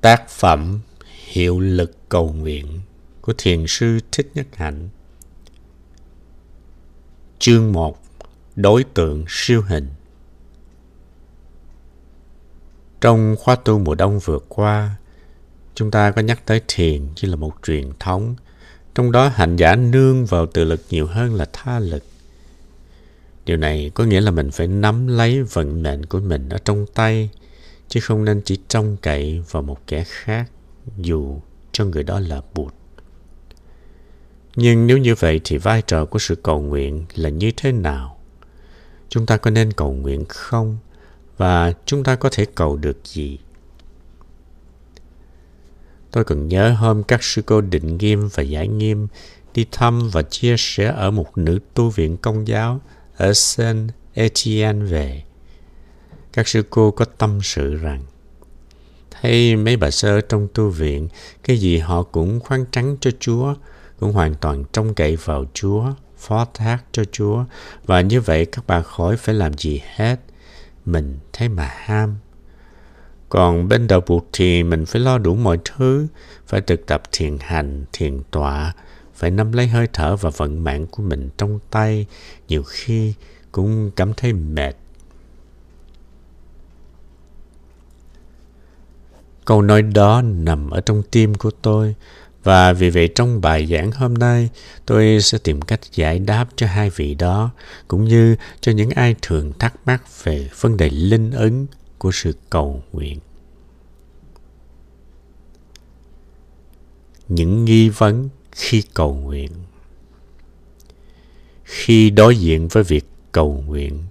Tác phẩm Hiệu lực cầu nguyện của Thiền sư Thích Nhất Hạnh. Chương 1 Đối tượng siêu hình. Trong khóa tu mùa đông vừa qua, chúng ta có nhắc tới thiền như là một truyền thống, trong đó hành giả nương vào tự lực nhiều hơn là tha lực. Điều này có nghĩa là mình phải nắm lấy vận mệnh của mình ở trong tay, chứ không nên chỉ trông cậy vào một kẻ khác, dù cho người đó là bụt. Nhưng nếu như vậy thì vai trò của sự cầu nguyện là như thế nào? Chúng ta có nên cầu nguyện không? Và chúng ta có thể cầu được gì? Tôi còn nhớ hôm các sư cô định nghiêm và giải nghiêm đi thăm và chia sẻ ở một nữ tu viện công giáo ở Saint Etienne về. Các sư cô có tâm sự rằng thấy mấy bà sơ trong tu viện cái gì họ cũng khoan trắng cho Chúa, cũng hoàn toàn trông cậy vào Chúa, phó thác cho Chúa và như vậy các bà khỏi phải làm gì hết. Mình thấy mà ham. Còn bên đạo buộc thì mình phải lo đủ mọi thứ, phải thực tập thiền hành, thiền tọa, phải nắm lấy hơi thở và vận mạng của mình trong tay, nhiều khi cũng cảm thấy mệt. Câu nói đó nằm ở trong tim của tôi. Và vì vậy trong bài giảng hôm nay, tôi sẽ tìm cách giải đáp cho hai vị đó, cũng như cho những ai thường thắc mắc về vấn đề linh ứng của sự cầu nguyện. Những nghi vấn khi cầu nguyện. Khi đối diện với việc cầu nguyện,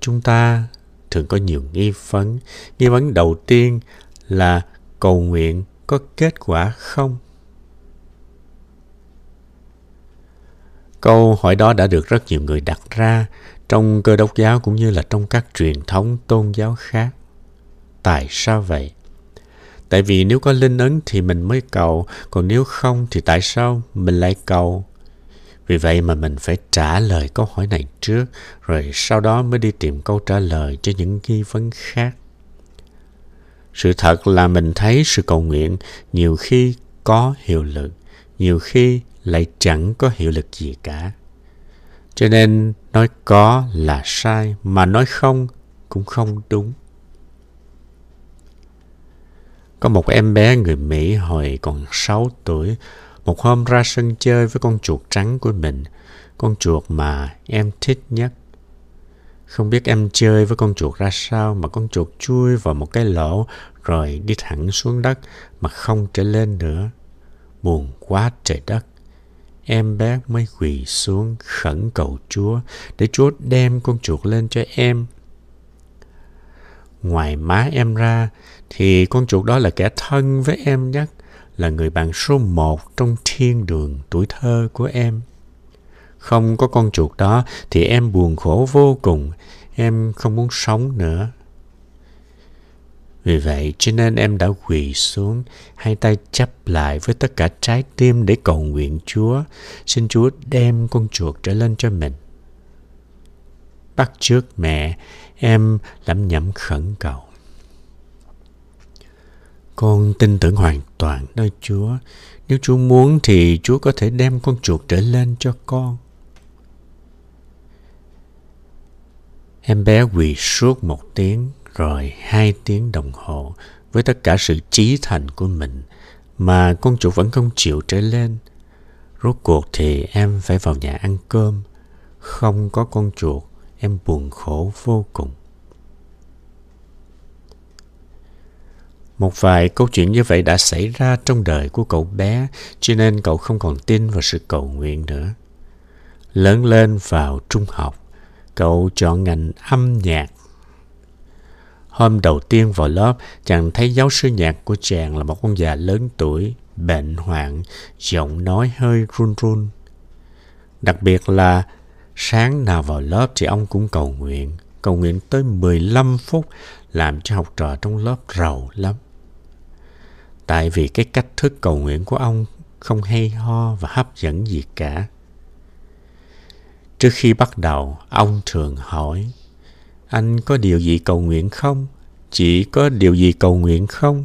chúng ta thường có nhiều nghi vấn. Nghi vấn đầu tiên là cầu nguyện có kết quả không câu hỏi đó đã được rất nhiều người đặt ra trong cơ đốc giáo cũng như là trong các truyền thống tôn giáo khác tại sao vậy Tại vì nếu có linh ấn thì mình mới cầu, còn nếu không thì tại sao mình lại cầu? Vì vậy mà mình phải trả lời câu hỏi này trước, rồi sau đó mới đi tìm câu trả lời cho những nghi vấn khác. Sự thật là mình thấy sự cầu nguyện nhiều khi có hiệu lực, nhiều khi lại chẳng có hiệu lực gì cả. Cho nên nói có là sai, mà nói không cũng không đúng. Có một em bé người Mỹ hồi còn 6 tuổi, một hôm ra sân chơi với con chuột trắng của mình, con chuột mà em thích nhất. Không biết em chơi với con chuột ra sao mà con chuột chui vào một cái lỗ rồi đi thẳng xuống đất mà không trở lên nữa. Buồn quá trời đất. Em bé mới quỳ xuống khẩn cầu Chúa để Chúa đem con chuột lên cho em Ngoài má em ra, thì con chuột đó là kẻ thân với em nhất, là người bạn số một trong thiên đường tuổi thơ của em. Không có con chuột đó thì em buồn khổ vô cùng, em không muốn sống nữa. Vì vậy cho nên em đã quỳ xuống, hai tay chắp lại với tất cả trái tim để cầu nguyện Chúa, xin Chúa đem con chuột trở lên cho mình. Bắt trước mẹ, em lẩm nhẩm khẩn cầu. Con tin tưởng hoàn toàn nơi Chúa. Nếu Chúa muốn thì Chúa có thể đem con chuột trở lên cho con. Em bé quỳ suốt một tiếng rồi hai tiếng đồng hồ với tất cả sự trí thành của mình mà con chuột vẫn không chịu trở lên. Rốt cuộc thì em phải vào nhà ăn cơm. Không có con chuột em buồn khổ vô cùng. Một vài câu chuyện như vậy đã xảy ra trong đời của cậu bé, cho nên cậu không còn tin vào sự cầu nguyện nữa. Lớn lên vào trung học, cậu chọn ngành âm nhạc. Hôm đầu tiên vào lớp, chàng thấy giáo sư nhạc của chàng là một ông già lớn tuổi, bệnh hoạn, giọng nói hơi run run. Đặc biệt là Sáng nào vào lớp thì ông cũng cầu nguyện. Cầu nguyện tới 15 phút làm cho học trò trong lớp rầu lắm. Tại vì cái cách thức cầu nguyện của ông không hay ho và hấp dẫn gì cả. Trước khi bắt đầu, ông thường hỏi, anh có điều gì cầu nguyện không? Chị có điều gì cầu nguyện không?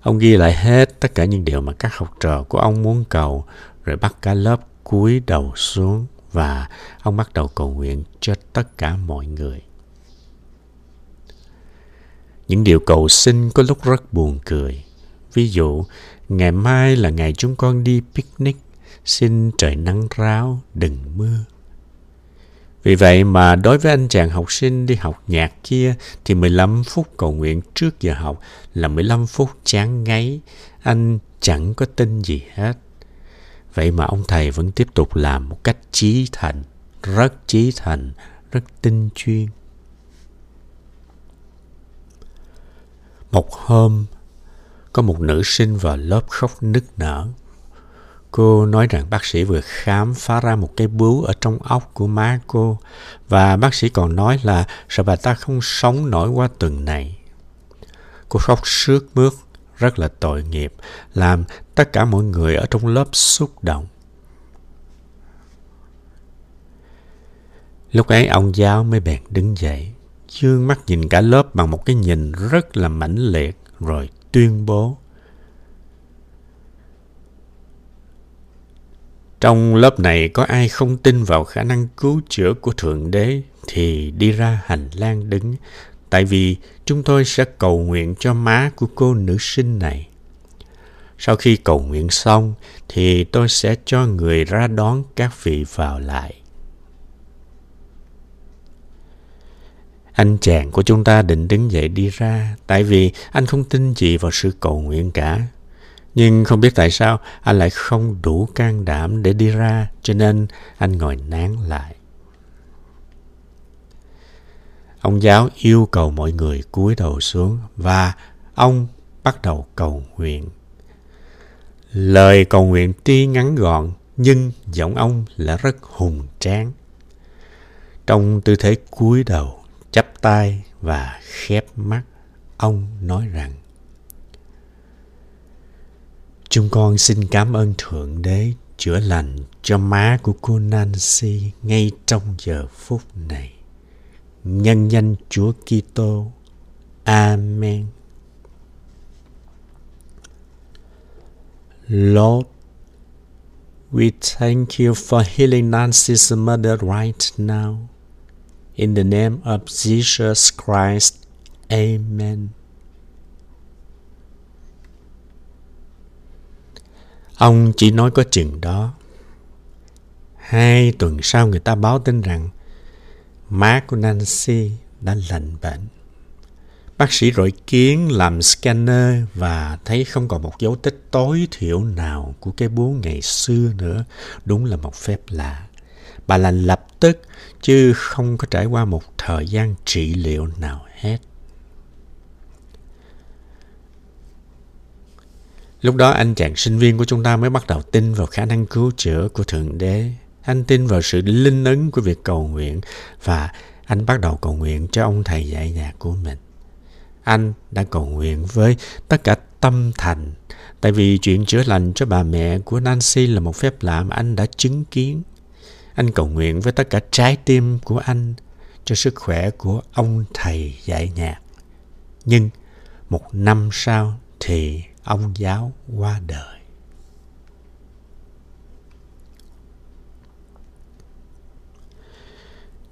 Ông ghi lại hết tất cả những điều mà các học trò của ông muốn cầu, rồi bắt cả lớp cúi đầu xuống và ông bắt đầu cầu nguyện cho tất cả mọi người. Những điều cầu xin có lúc rất buồn cười. Ví dụ, ngày mai là ngày chúng con đi picnic, xin trời nắng ráo, đừng mưa. Vì vậy mà đối với anh chàng học sinh đi học nhạc kia thì 15 phút cầu nguyện trước giờ học là 15 phút chán ngáy. Anh chẳng có tin gì hết. Vậy mà ông thầy vẫn tiếp tục làm một cách trí thành, rất trí thành, rất tinh chuyên. Một hôm, có một nữ sinh vào lớp khóc nức nở. Cô nói rằng bác sĩ vừa khám phá ra một cái bướu ở trong óc của má cô và bác sĩ còn nói là sợ bà ta không sống nổi qua tuần này. Cô khóc sướt mướt, rất là tội nghiệp, làm tất cả mọi người ở trong lớp xúc động. Lúc ấy ông giáo mới bèn đứng dậy, dương mắt nhìn cả lớp bằng một cái nhìn rất là mãnh liệt, rồi tuyên bố. Trong lớp này có ai không tin vào khả năng cứu chữa của Thượng Đế thì đi ra hành lang đứng, tại vì chúng tôi sẽ cầu nguyện cho má của cô nữ sinh này. Sau khi cầu nguyện xong thì tôi sẽ cho người ra đón các vị vào lại. Anh chàng của chúng ta định đứng dậy đi ra, tại vì anh không tin gì vào sự cầu nguyện cả. Nhưng không biết tại sao anh lại không đủ can đảm để đi ra, cho nên anh ngồi nán lại. Ông giáo yêu cầu mọi người cúi đầu xuống và ông bắt đầu cầu nguyện. Lời cầu nguyện tuy ngắn gọn nhưng giọng ông là rất hùng tráng. Trong tư thế cúi đầu, chắp tay và khép mắt, ông nói rằng Chúng con xin cảm ơn Thượng Đế chữa lành cho má của cô Nancy ngay trong giờ phút này. Nhân danh Chúa Kitô. Amen. Lord, we thank you for healing Nancy's mother right now. In the name of Jesus Christ. Amen. Ông chỉ nói có chừng đó. Hai tuần sau người ta báo tin rằng má của Nancy đã lành bệnh. Bác sĩ rọi kiến làm scanner và thấy không còn một dấu tích tối thiểu nào của cái búa ngày xưa nữa. Đúng là một phép lạ. Bà lành lập tức, chứ không có trải qua một thời gian trị liệu nào hết. Lúc đó anh chàng sinh viên của chúng ta mới bắt đầu tin vào khả năng cứu chữa của Thượng Đế. Anh tin vào sự linh ứng của việc cầu nguyện và anh bắt đầu cầu nguyện cho ông thầy dạy nhạc của mình. Anh đã cầu nguyện với tất cả tâm thành, tại vì chuyện chữa lành cho bà mẹ của Nancy là một phép lạ mà anh đã chứng kiến. Anh cầu nguyện với tất cả trái tim của anh cho sức khỏe của ông thầy dạy nhạc. Nhưng một năm sau thì ông giáo qua đời.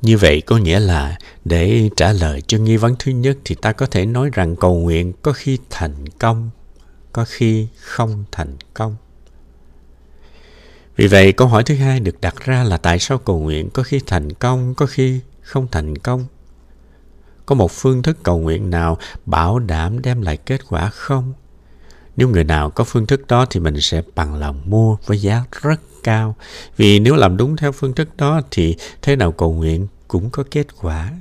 Như vậy có nghĩa là để trả lời cho nghi vấn thứ nhất thì ta có thể nói rằng cầu nguyện có khi thành công, có khi không thành công. Vì vậy câu hỏi thứ hai được đặt ra là tại sao cầu nguyện có khi thành công, có khi không thành công? Có một phương thức cầu nguyện nào bảo đảm đem lại kết quả không? Nếu người nào có phương thức đó thì mình sẽ bằng lòng mua với giá rất cao. Vì nếu làm đúng theo phương thức đó thì thế nào cầu nguyện cũng có kết quả.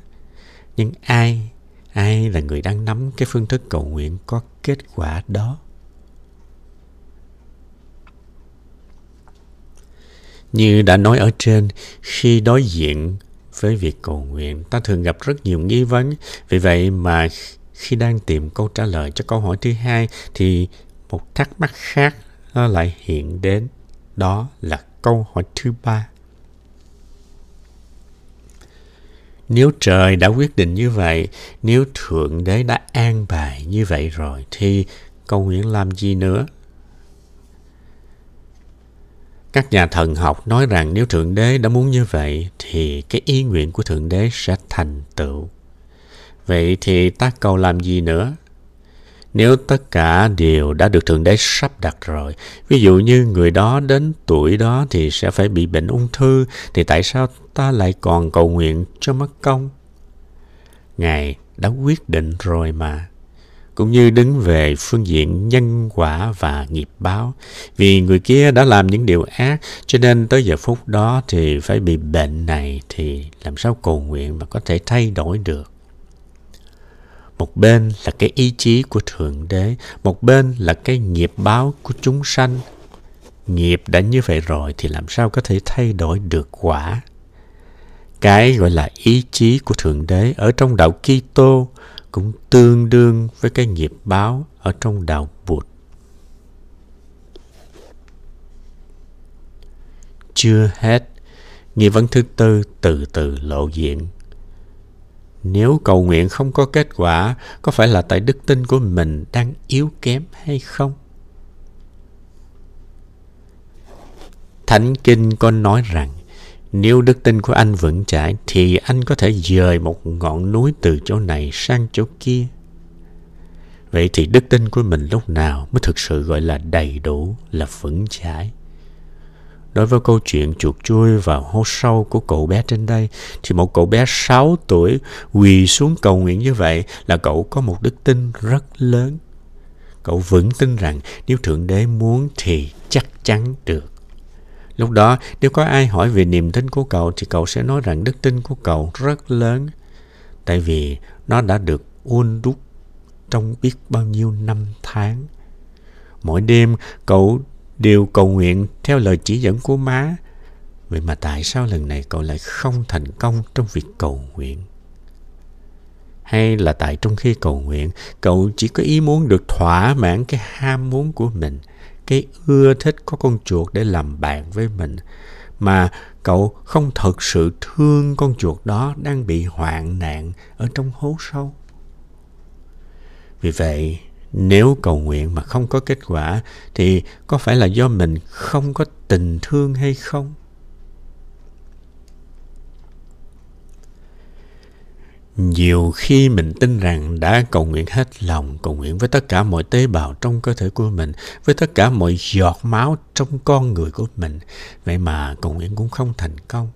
Nhưng ai, ai là người đang nắm cái phương thức cầu nguyện có kết quả đó? Như đã nói ở trên, khi đối diện với việc cầu nguyện, ta thường gặp rất nhiều nghi vấn. Vì vậy mà khi đang tìm câu trả lời cho câu hỏi thứ hai thì một thắc mắc khác nó lại hiện đến, đó là câu hỏi thứ ba nếu trời đã quyết định như vậy, nếu thượng đế đã an bài như vậy rồi, thì cầu nguyện làm gì nữa? Các nhà thần học nói rằng nếu Thượng Đế đã muốn như vậy, thì cái ý nguyện của Thượng Đế sẽ thành tựu. Vậy thì ta cầu làm gì nữa? Nếu tất cả đều đã được Thượng Đế sắp đặt rồi, ví dụ như người đó đến tuổi đó thì sẽ phải bị bệnh ung thư, thì tại sao ta lại còn cầu nguyện cho mất công? Ngài đã quyết định rồi mà cũng như đứng về phương diện nhân quả và nghiệp báo. Vì người kia đã làm những điều ác, cho nên tới giờ phút đó thì phải bị bệnh này thì làm sao cầu nguyện mà có thể thay đổi được. Một bên là cái ý chí của Thượng Đế, một bên là cái nghiệp báo của chúng sanh. Nghiệp đã như vậy rồi thì làm sao có thể thay đổi được quả? Cái gọi là ý chí của Thượng Đế ở trong đạo Kitô cũng tương đương với cái nghiệp báo ở trong đạo Bụt. Chưa hết, nghi vấn thứ tư từ từ lộ diện. Nếu cầu nguyện không có kết quả, có phải là tại đức tin của mình đang yếu kém hay không? Thánh Kinh có nói rằng nếu đức tin của anh vững chãi thì anh có thể dời một ngọn núi từ chỗ này sang chỗ kia. Vậy thì đức tin của mình lúc nào mới thực sự gọi là đầy đủ, là vững chãi? Đối với câu chuyện chuột chui vào hố sâu của cậu bé trên đây, thì một cậu bé 6 tuổi quỳ xuống cầu nguyện như vậy là cậu có một đức tin rất lớn. Cậu vững tin rằng nếu Thượng Đế muốn thì chắc chắn được. Lúc đó, nếu có ai hỏi về niềm tin của cậu thì cậu sẽ nói rằng đức tin của cậu rất lớn. Tại vì nó đã được ôn đúc trong biết bao nhiêu năm tháng. Mỗi đêm cậu đều cầu nguyện theo lời chỉ dẫn của má. Vậy mà tại sao lần này cậu lại không thành công trong việc cầu nguyện? Hay là tại trong khi cầu nguyện, cậu chỉ có ý muốn được thỏa mãn cái ham muốn của mình – cái ưa thích có con chuột để làm bạn với mình mà cậu không thật sự thương con chuột đó đang bị hoạn nạn ở trong hố sâu. Vì vậy, nếu cầu nguyện mà không có kết quả, thì có phải là do mình không có tình thương hay không? nhiều khi mình tin rằng đã cầu nguyện hết lòng, cầu nguyện với tất cả mọi tế bào trong cơ thể của mình, với tất cả mọi giọt máu trong con người của mình, vậy mà cầu nguyện cũng không thành công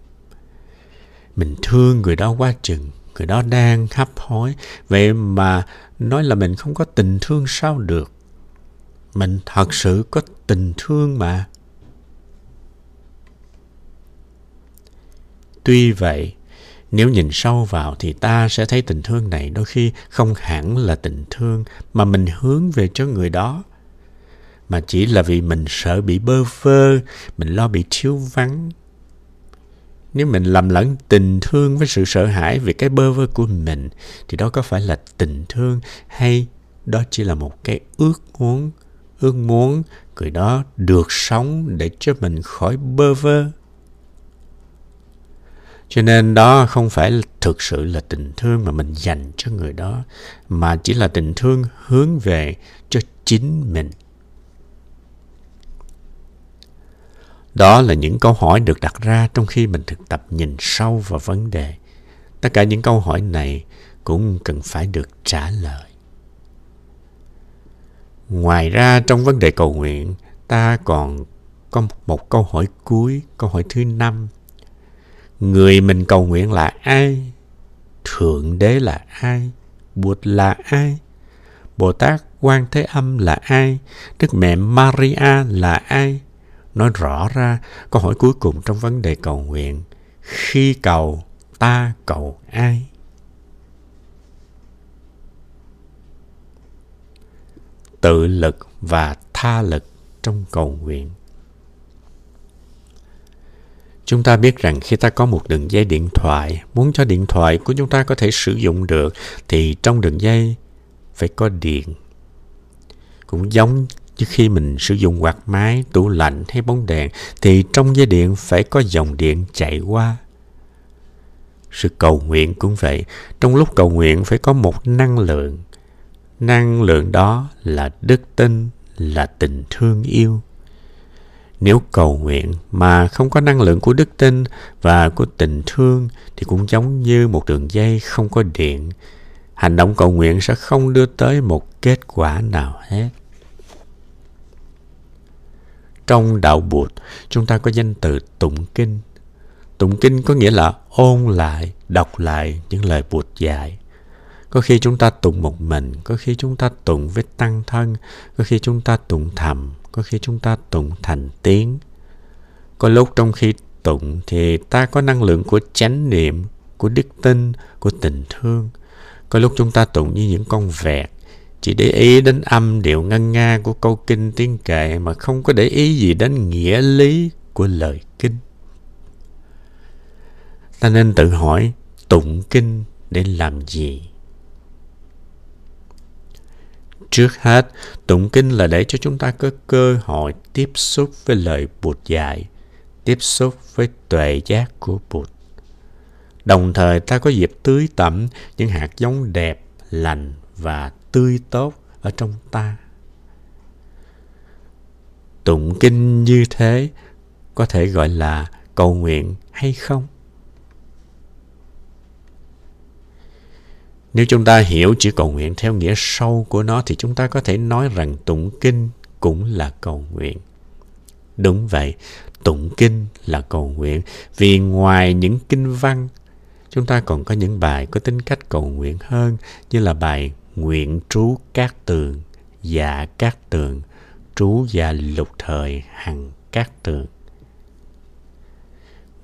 mình thương người đó quá chừng người đó đang hấp hối vậy mà nói là mình không có tình thương sao được mình thật sự có tình thương mà tuy vậy nếu nhìn sâu vào thì ta sẽ thấy tình thương này đôi khi không hẳn là tình thương mà mình hướng về cho người đó. Mà chỉ là vì mình sợ bị bơ vơ, mình lo bị thiếu vắng. Nếu mình lầm lẫn tình thương với sự sợ hãi về cái bơ vơ của mình, thì đó có phải là tình thương hay đó chỉ là một cái ước muốn? Ước muốn người đó được sống để cho mình khỏi bơ vơ. Cho nên đó không phải thực sự là tình thương mà mình dành cho người đó, mà chỉ là tình thương hướng về cho chính mình. Đó là những câu hỏi được đặt ra trong khi mình thực tập nhìn sâu vào vấn đề tất cả những câu hỏi này cũng cần phải được trả lời ngoài ra, trong vấn đề cầu nguyện, ta còn có một câu hỏi cuối, câu hỏi thứ năm Người mình cầu nguyện là ai? Thượng đế là ai? Bụt là ai? Bồ Tát Quan Thế Âm là ai? Đức Mẹ Maria là ai? Nói rõ ra câu hỏi cuối cùng trong vấn đề cầu nguyện. Khi cầu, ta cầu ai? Tự lực và tha lực trong cầu nguyện. Chúng ta biết rằng khi ta có một đường dây điện thoại, muốn cho điện thoại của chúng ta có thể sử dụng được thì trong đường dây phải có điện. Cũng giống như khi mình sử dụng quạt máy, tủ lạnh hay bóng đèn thì trong dây điện phải có dòng điện chạy qua. Sự cầu nguyện cũng vậy. Trong lúc cầu nguyện phải có một năng lượng. năng lượng đó là đức tin là tình thương yêu nếu cầu nguyện mà không có năng lượng của đức tin và của tình thương thì cũng giống như một đường dây không có điện hành động cầu nguyện sẽ không đưa tới một kết quả nào hết trong đạo bụt, chúng ta có danh từ tụng kinh. Tụng kinh có nghĩa là ôn lại, đọc lại những lời bụt dạy. Có khi chúng ta tụng một mình, có khi chúng ta tụng với tăng thân, có khi chúng ta tụng thầm, có khi chúng ta tụng thành tiếng. Có lúc trong khi tụng thì ta có năng lượng của chánh niệm, của đức tin, của tình thương. Có lúc chúng ta tụng như những con vẹt chỉ để ý đến âm điệu ngân nga của câu kinh tiếng kệ mà không có để ý gì đến nghĩa lý của lời kinh ta nên tự hỏi tụng kinh để làm gì Trước hết, tụng kinh là để cho chúng ta có cơ hội tiếp xúc với lời Bụt dạy, tiếp xúc với tuệ giác của Bụt. Đồng thời ta có dịp tưới tẩm những hạt giống đẹp, lành và tươi tốt ở trong ta. Tụng kinh như thế có thể gọi là cầu nguyện hay không? Nếu chúng ta hiểu chữ cầu nguyện theo nghĩa sâu của nó thì chúng ta có thể nói rằng tụng kinh cũng là cầu nguyện. Đúng vậy, tụng kinh là cầu nguyện vì ngoài những kinh văn, chúng ta còn có những bài có tính cách cầu nguyện hơn như là bài Nguyện trú các tường, dạ các tường, trú và lục thời hằng các tường.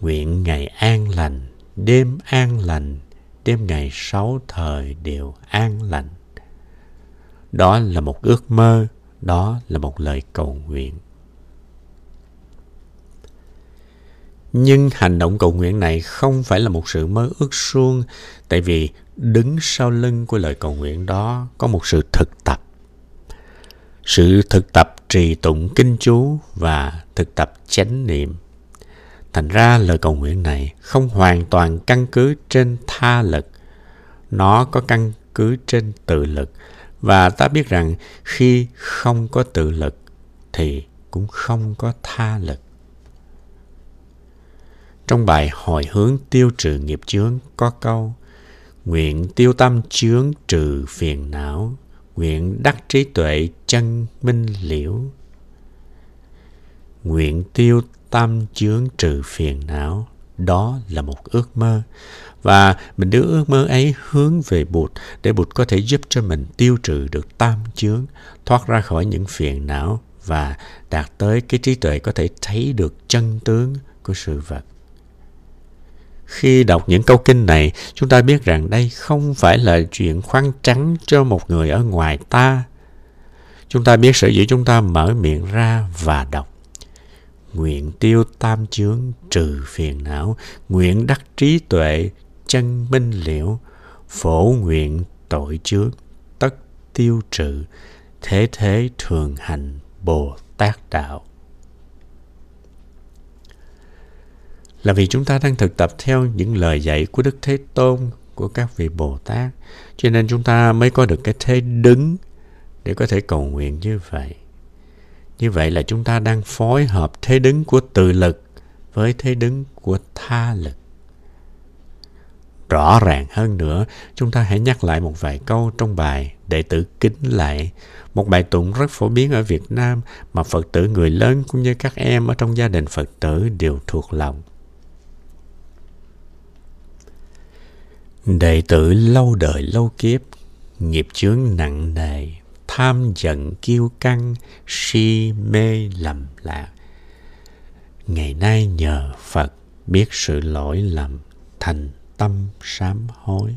Nguyện ngày an lành, đêm an lành, đêm ngày sáu thời đều an lành. Đó là một ước mơ, đó là một lời cầu nguyện. Nhưng hành động cầu nguyện này không phải là một sự mơ ước suông, tại vì đứng sau lưng của lời cầu nguyện đó có một sự thực tập. Sự thực tập trì tụng kinh chú và thực tập chánh niệm Thành ra lời cầu nguyện này không hoàn toàn căn cứ trên tha lực. Nó có căn cứ trên tự lực. Và ta biết rằng khi không có tự lực thì cũng không có tha lực. Trong bài hồi hướng tiêu trừ nghiệp chướng có câu Nguyện tiêu tâm chướng trừ phiền não, nguyện đắc trí tuệ chân minh liễu. Nguyện tiêu tâm chướng trừ phiền não đó là một ước mơ và mình đưa ước mơ ấy hướng về bụt để bụt có thể giúp cho mình tiêu trừ được tam chướng thoát ra khỏi những phiền não và đạt tới cái trí tuệ có thể thấy được chân tướng của sự vật khi đọc những câu kinh này chúng ta biết rằng đây không phải là chuyện khoan trắng cho một người ở ngoài ta chúng ta biết sở dĩ chúng ta mở miệng ra và đọc nguyện tiêu tam chướng trừ phiền não, nguyện đắc trí tuệ chân minh liễu, phổ nguyện tội chướng tất tiêu trừ, thế thế thường hành Bồ Tát Đạo. Là vì chúng ta đang thực tập theo những lời dạy của Đức Thế Tôn, của các vị Bồ Tát, cho nên chúng ta mới có được cái thế đứng để có thể cầu nguyện như vậy. Như vậy là chúng ta đang phối hợp thế đứng của tự lực với thế đứng của tha lực. Rõ ràng hơn nữa, chúng ta hãy nhắc lại một vài câu trong bài Đệ tử kính lại, một bài tụng rất phổ biến ở Việt Nam mà Phật tử người lớn cũng như các em ở trong gia đình Phật tử đều thuộc lòng. Đệ tử lâu đời lâu kiếp, nghiệp chướng nặng nề, tham giận kiêu căng, si mê lầm lạc. Ngày nay nhờ Phật biết sự lỗi lầm, thành tâm sám hối.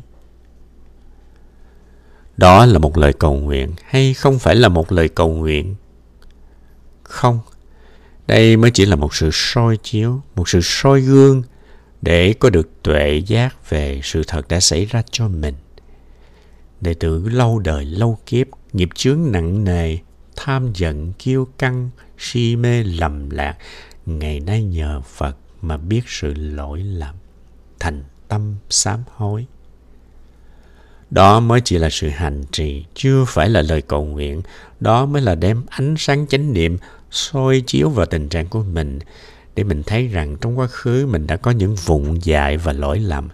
Đó là một lời cầu nguyện hay không phải là một lời cầu nguyện? Không. Đây mới chỉ là một sự soi chiếu, một sự soi gương để có được tuệ giác về sự thật đã xảy ra cho mình. Đệ tử lâu đời lâu kiếp nghiệp chướng nặng nề, tham giận, kiêu căng, si mê lầm lạc, ngày nay nhờ Phật mà biết sự lỗi lầm, thành tâm sám hối. Đó mới chỉ là sự hành trì, chưa phải là lời cầu nguyện. Đó mới là đem ánh sáng chánh niệm soi chiếu vào tình trạng của mình để mình thấy rằng trong quá khứ mình đã có những vụn dại và lỗi lầm.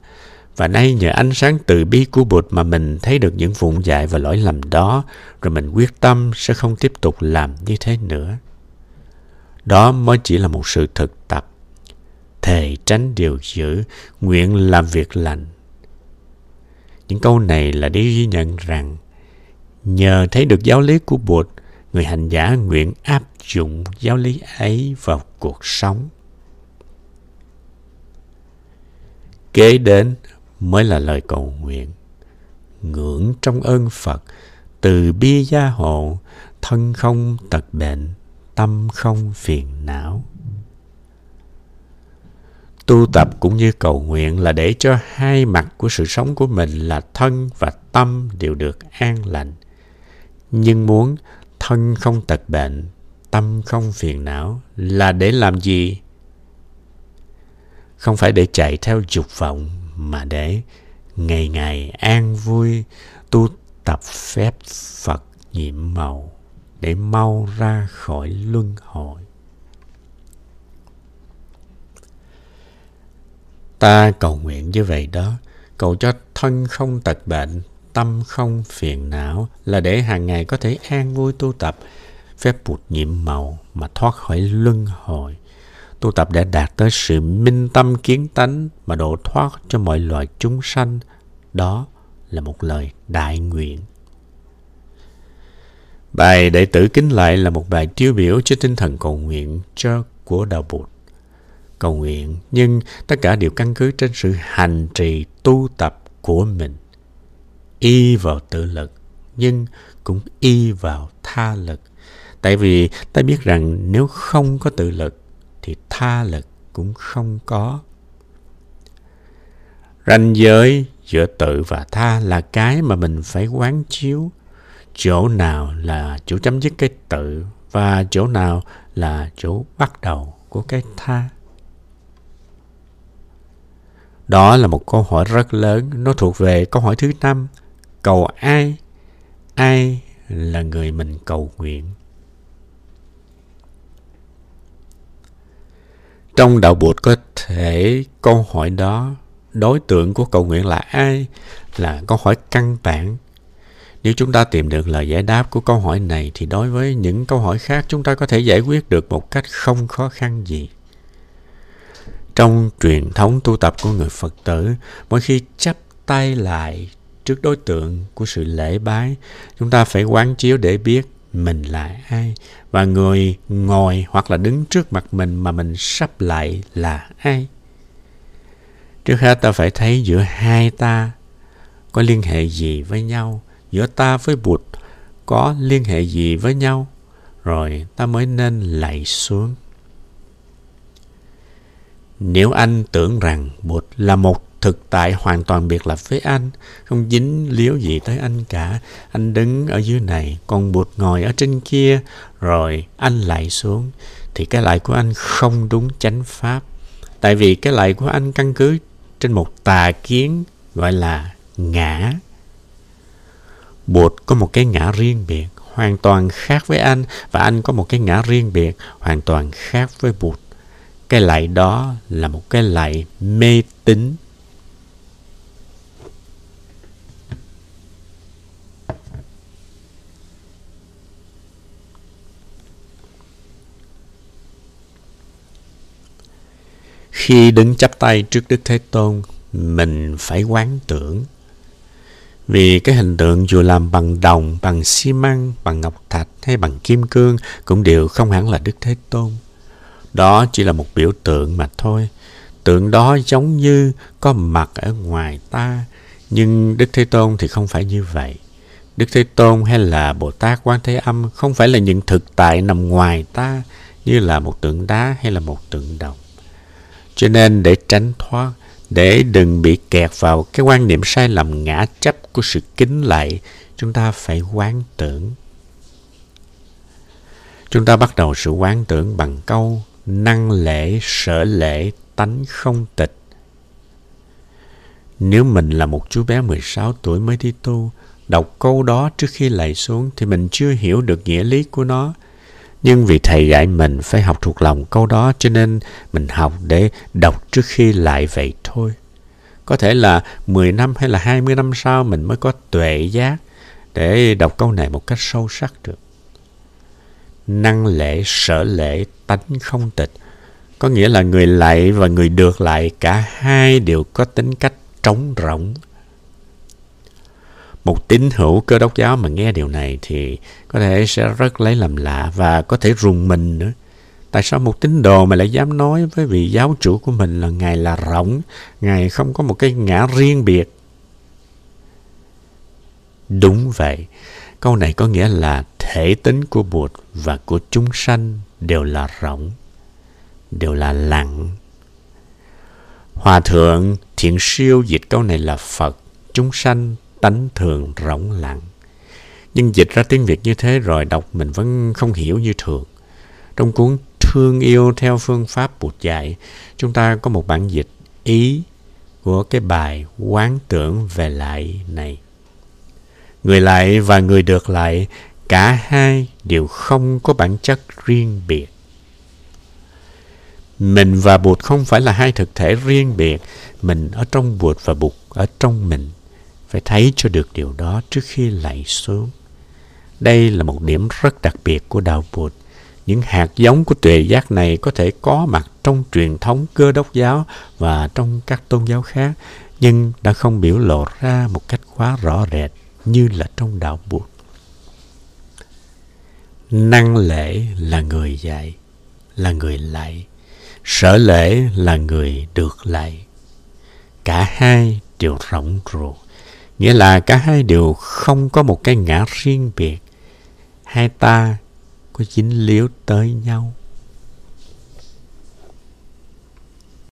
Và nay nhờ ánh sáng từ bi của Bụt mà mình thấy được những vụn dại và lỗi lầm đó, rồi mình quyết tâm sẽ không tiếp tục làm như thế nữa. Đó mới chỉ là một sự thực tập. Thề tránh điều dữ, nguyện làm việc lành. Những câu này là để ghi nhận rằng nhờ thấy được giáo lý của Bụt, người hành giả nguyện áp dụng giáo lý ấy vào cuộc sống. Kế đến mới là lời cầu nguyện. Ngưỡng trong ơn Phật, từ bi gia hộ, thân không tật bệnh, tâm không phiền não. Tu tập cũng như cầu nguyện là để cho hai mặt của sự sống của mình là thân và tâm đều được an lành. Nhưng muốn thân không tật bệnh, tâm không phiền não là để làm gì? Không phải để chạy theo dục vọng mà để ngày ngày an vui tu tập phép Phật nhiệm màu để mau ra khỏi luân hồi. Ta cầu nguyện như vậy đó, cầu cho thân không tật bệnh, tâm không phiền não là để hàng ngày có thể an vui tu tập, phép bụt nhiệm màu mà thoát khỏi luân hồi. Tu tập để đạt tới sự minh tâm kiến tánh mà độ thoát cho mọi loài chúng sanh. Đó là một lời đại nguyện. Bài đệ tử kính lại là một bài tiêu biểu cho tinh thần cầu nguyện cho của đạo Bụt. Cầu nguyện nhưng tất cả đều căn cứ trên sự hành trì tu tập của mình. Y vào tự lực, nhưng cũng y vào tha lực. Tại vì ta biết rằng nếu không có tự lực, thì tha lực cũng không có. Ranh giới giữa tự và tha là cái mà mình phải quán chiếu chỗ nào là chỗ chấm dứt cái tự và chỗ nào là chỗ bắt đầu của cái tha đó là một câu hỏi rất lớn, nó thuộc về câu hỏi thứ năm cầu ai? Ai là người mình cầu nguyện? Trong đạo bụt có thể câu hỏi đó đối tượng của cầu nguyện là ai? Là câu hỏi căn bản. Nếu chúng ta tìm được lời giải đáp của câu hỏi này thì đối với những câu hỏi khác chúng ta có thể giải quyết được một cách không khó khăn gì. Trong truyền thống tu tập của người Phật tử, mỗi khi chắp tay lại trước đối tượng của sự lễ bái, chúng ta phải quán chiếu để biết mình là ai và người ngồi hoặc là đứng trước mặt mình mà mình sắp lại là ai. Trước hết ta phải thấy giữa hai ta có liên hệ gì với nhau giữa ta với Bụt có liên hệ gì với nhau, rồi ta mới nên lạy xuống. Nếu anh tưởng rằng Bụt là một thực tại hoàn toàn biệt lập với anh, không dính líu gì tới anh cả, anh đứng ở dưới này, còn Bụt ngồi ở trên kia, rồi anh lại xuống, thì cái lại của anh không đúng chánh pháp. Tại vì cái lại của anh căn cứ trên một tà kiến gọi là ngã Bụt có một cái ngã riêng biệt, hoàn toàn khác với anh và anh có một cái ngã riêng biệt, hoàn toàn khác với Bụt. Cái lạy đó là một cái lạy mê tín. Khi đứng chắp tay trước Đức Thế Tôn, mình phải quán tưởng vì cái hình tượng dù làm bằng đồng, bằng xi măng, bằng ngọc thạch hay bằng kim cương cũng đều không hẳn là Đức Thế Tôn. Đó chỉ là một biểu tượng mà thôi. Tượng đó giống như có mặt ở ngoài ta, nhưng Đức Thế Tôn thì không phải như vậy. Đức Thế Tôn hay là Bồ Tát Quan Thế Âm không phải là những thực tại nằm ngoài ta như là một tượng đá hay là một tượng đồng. Cho nên để tránh thoát để đừng bị kẹt vào cái quan niệm sai lầm ngã chấp của sự kính lạy, chúng ta phải quán tưởng. Chúng ta bắt đầu sự quán tưởng bằng câu năng lễ, sở lễ, tánh không tịch. Nếu mình là một chú bé 16 tuổi mới đi tu, đọc câu đó trước khi lạy xuống thì mình chưa hiểu được nghĩa lý của nó. Nhưng vì thầy dạy mình phải học thuộc lòng câu đó cho nên mình học để đọc trước khi lại vậy thôi. Có thể là 10 năm hay là 20 năm sau mình mới có tuệ giác để đọc câu này một cách sâu sắc được. Năng lễ, sở lễ, tánh không tịch. Có nghĩa là người lạy và người được lạy cả hai đều có tính cách trống rỗng. Một tín hữu cơ đốc giáo mà nghe điều này thì có thể sẽ rất lấy làm lạ và có thể rùng mình nữa. Tại sao một tín đồ mà lại dám nói với vị giáo chủ của mình là Ngài là rỗng, Ngài không có một cái ngã riêng biệt? Đúng vậy, câu này có nghĩa là thể tính của Bụt và của chúng sanh đều là rỗng, đều là lặng. Hòa thượng thiện siêu dịch câu này là Phật, chúng sanh tánh thường rỗng lặng. Nhưng dịch ra tiếng Việt như thế rồi đọc mình vẫn không hiểu như thường. Trong cuốn Thương yêu theo phương pháp Bụt dạy, chúng ta có một bản dịch ý của cái bài quán tưởng về lại này. Người lại và người được lại, cả hai đều không có bản chất riêng biệt. Mình và Bụt không phải là hai thực thể riêng biệt, mình ở trong Bụt và Bụt ở trong mình. Phải thấy cho được điều đó trước khi lạy xuống. Đây là một điểm rất đặc biệt của đạo Bụt. Những hạt giống của tuệ giác này có thể có mặt trong truyền thống cơ đốc giáo và trong các tôn giáo khác, nhưng đã không biểu lộ ra một cách quá rõ rệt như là trong đạo Bụt. Năng lễ là người dạy, là người lạy. Sở lễ là người được lạy. Cả hai đều rộng ruột. Nghĩa là cả hai đều không có một cái ngã riêng biệt. Hai ta có dính líu tới nhau.